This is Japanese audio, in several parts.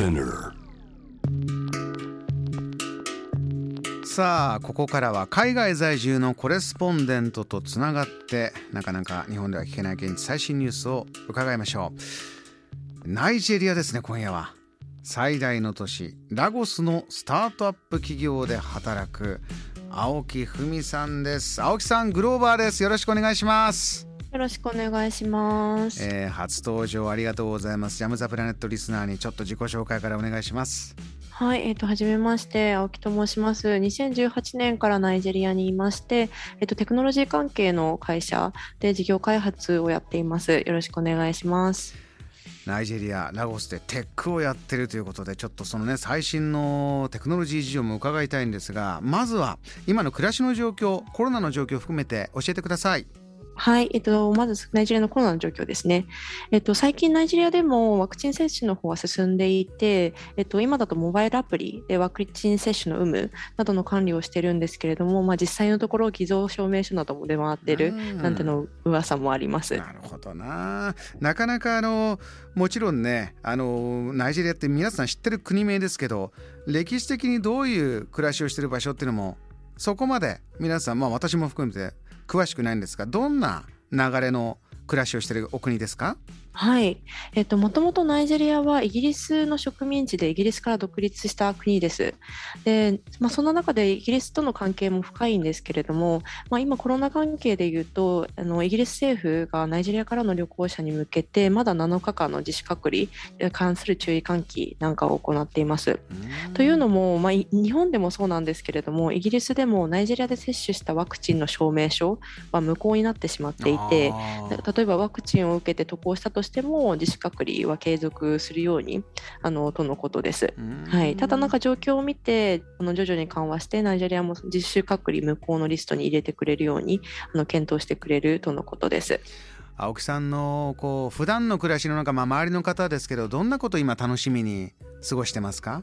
Spinner さあここからは海外在住のコレスポンデントとつながってなかなか日本では聞けない現地最新ニュースを伺いましょう。ナイジェリアですね今夜は。最大の都市ラゴスのスタートアップ企業で働く青木文さんです。青木さんグローバーです。よろしくお願いします。よろしくお願いします。えー初登場ありがとうございますジャムザプラネットリスナーにちょっと自己紹介からお願いしますはい、えっ、と、はじめまして、青木と申します。2018年からナイジェリアにいまして、えっ、と、テクノロジー関係の会社で事業開発をやっています。よろしくお願いします。ナイジェリアラゴスでテックをやってるということでちょっとそのね最新のテクノロジー事情も伺いたいんですがまずは今の暮らしの状況コロナの状況を含めて教えてくださいはい、えっと、まずナイジェリアのコロナの状況ですね。えっと、最近ナイジェリアでもワクチン接種の方は進んでいて、えっと、今だとモバイルアプリでワクチン接種の有無などの管理をしてるんですけれども、まあ、実際のところ偽造証明書なども出回ってるうんなんての噂もあります。なるほどななかなかあのもちろんねあのナイジェリアって皆さん知ってる国名ですけど歴史的にどういう暮らしをしてる場所っていうのもそこまで皆さんまあ私も含めて詳しくないんですがどんな流れの暮らしをしてるお国ですか？はい、えっと、もともとナイジェリアはイギリスの植民地でイギリスから独立した国です。で、まあ、そんな中でイギリスとの関係も深いんですけれども、まあ、今コロナ関係でいうとあのイギリス政府がナイジェリアからの旅行者に向けてまだ7日間の自主隔離に関する注意喚起なんかを行っています。というのも、まあ、い日本でもそうなんですけれどもイギリスでもナイジェリアで接種したワクチンの証明書は無効になってしまっていて。例えばワクチンを受けて渡航したとしても自主隔離は継続するようにあのとのことです。はい、ただなんか状況を見てあの徐々に緩和してナイジェリアも自主隔離無効のリストに入れてくれるようにあの検討してくれるとのことです。青木さんのこう普段の暮らしの中、まあ、周りの方ですけどどんなこと今楽しみに過ごしてますか？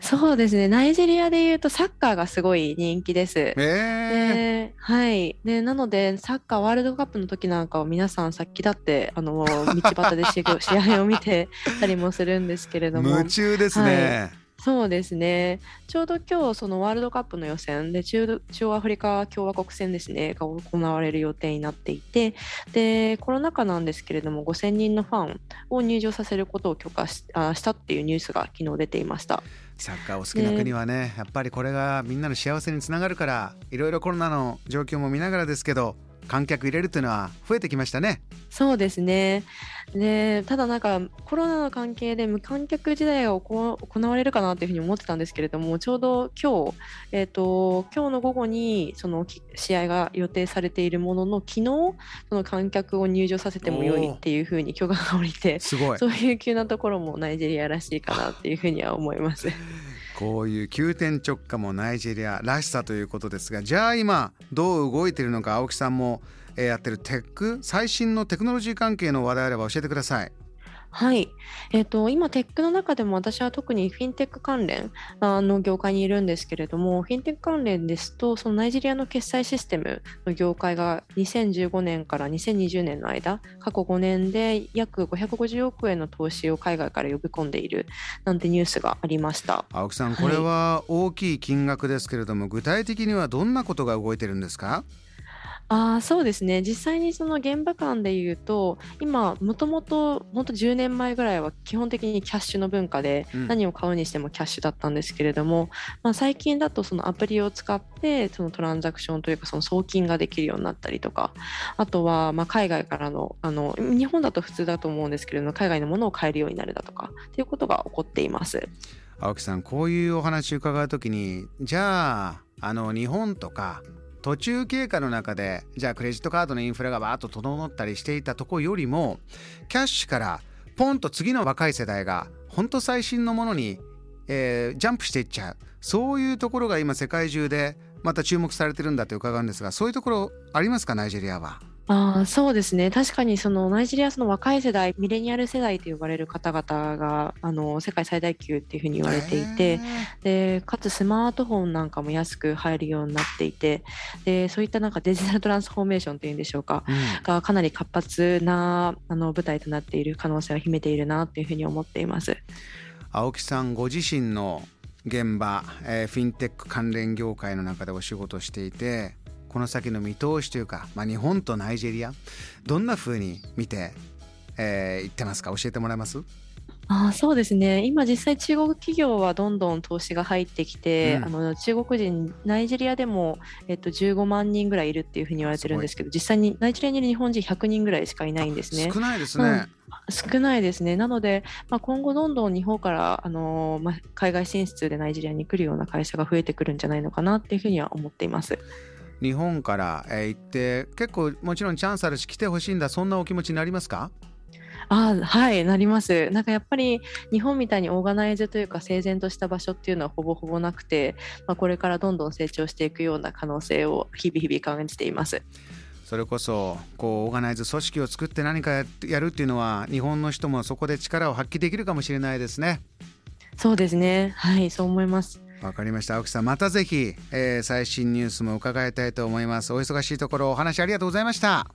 そうですね。ナイジェリアでいうとサッカーがすごい人気です。えー、ではい、でなのでサッカーワールドカップの時なんかは皆さんさっきだってあの 道端で試試合を見てたりもするんですけれども。夢中ですね、そうですね。ちょうど今日そのワールドカップの予選で中央アフリカ共和国戦ですねが行われる予定になっていて、でコロナ禍なんですけれども5000人のファンを入場させることを許可しあしたっていうニュースが昨日出ていました。サッカーお好きな国はねやっぱりこれがみんなの幸せにつながるからいろいろコロナの状況も見ながらですけど観客入れるっていうのは増えてきましたねそうですね。でただなんかコロナの関係で無観客時代が行行われるかなというふうに思ってたんですけれどもちょうど今日、えー、と今日の午後にそのき試合が予定されているものの昨日その観客を入場させてもよいっていうふうに許可が下りてすごいそういう急なところもナイジェリアらしいかなっていうふうには思います。こういう急転直下もナイジェリアらしさということですがじゃあ今どう動いてるのか青木さんもやってるテック最新のテクノロジー関係の話題あれば教えてください。はい、えー、と今、テックの中でも私は特にフィンテック関連の業界にいるんですけれども、フィンテック関連ですと、そのナイジェリアの決済システムの業界が2015年から2020年の間、過去5年で約550億円の投資を海外から呼び込んでいるなんてニュースがありました。青木さんこれは大きい金額ですけれども、具体的にはどんなことが動いてるんですか？あーそうですね実際にその現場間でいうと今もともと本当10年前ぐらいは基本的にキャッシュの文化でうん何を買うにしてもキャッシュだったんですけれども、まあ、最近だとそのアプリを使ってそのトランザクションというかその送金ができるようになったりとかあとはまあ海外からのあの日本だと普通だと思うんですけれども海外のものを買えるようになるだとかっていうことが起こっています。青木さんこういうお話伺うときにじゃああの日本とか途中経過の中でじゃあクレジットカードのインフラがバーッと整ったりしていたとこよりもキャッシュからポンと次の若い世代がほんと最新のものに、えージャンプしていっちゃうそういうところが今世界中でまた注目されてるんだと伺うんですがそういうところありますかナイジェリアは？ああそうですね。確かにそのナイジェリアはその若い世代ミレニアル世代と呼ばれる方々があの世界最大級っていうふうに言われていてでかつスマートフォンなんかも安く入るようになっていてでそういったなんかデジタルトランスフォーメーションというんでしょうかうん。がかなり活発なあの舞台となっている可能性を秘めているなっていうふうに思っています。青木さんご自身の現場、えー、フィンテック関連業界の中でお仕事していてこの先の見通しというか、まあ、日本とナイジェリアどんな風に見て、えー、言ってますか？教えてもらえます？あそうですね。今実際中国企業はどんどん投資が入ってきて、うん、あの中国人ナイジェリアでも、えっと、15万人ぐらいいるっていうふうに言われてるんですけど実際にナイジェリアにいる日本人100人ぐらいしかいないんですね。少ないですね、うん。少ないですね。なので、まあ、今後どんどん日本から、あのまあ、海外進出でナイジェリアに来るような会社が増えてくるんじゃないのかなっていうふうには思っています。日本から行って結構もちろんチャンスあるし来てほしいんだ。そんなお気持ちになりますか？あはいなります。なんかやっぱり日本みたいにオーガナイズというか整然とした場所っていうのはほぼほぼなくて、まあ、これからどんどん成長していくような可能性を日々日々感じています。それこそこうオーガナイズ組織を作って何かやるっていうのは日本の人もそこで力を発揮できるかもしれないですね。そうですね。はいそう思いますわかりました。青木さんまたぜひ、えー、最新ニュースも伺いたいと思います。お忙しいところお話ありがとうございました。あ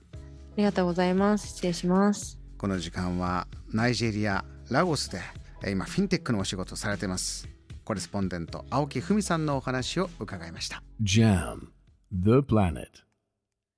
りがとうございます。失礼します。この時間はナイジェリアラゴスで今フィンテックのお仕事されています。コレスポンデント青木文さんのお話を伺いました。JAM The Planet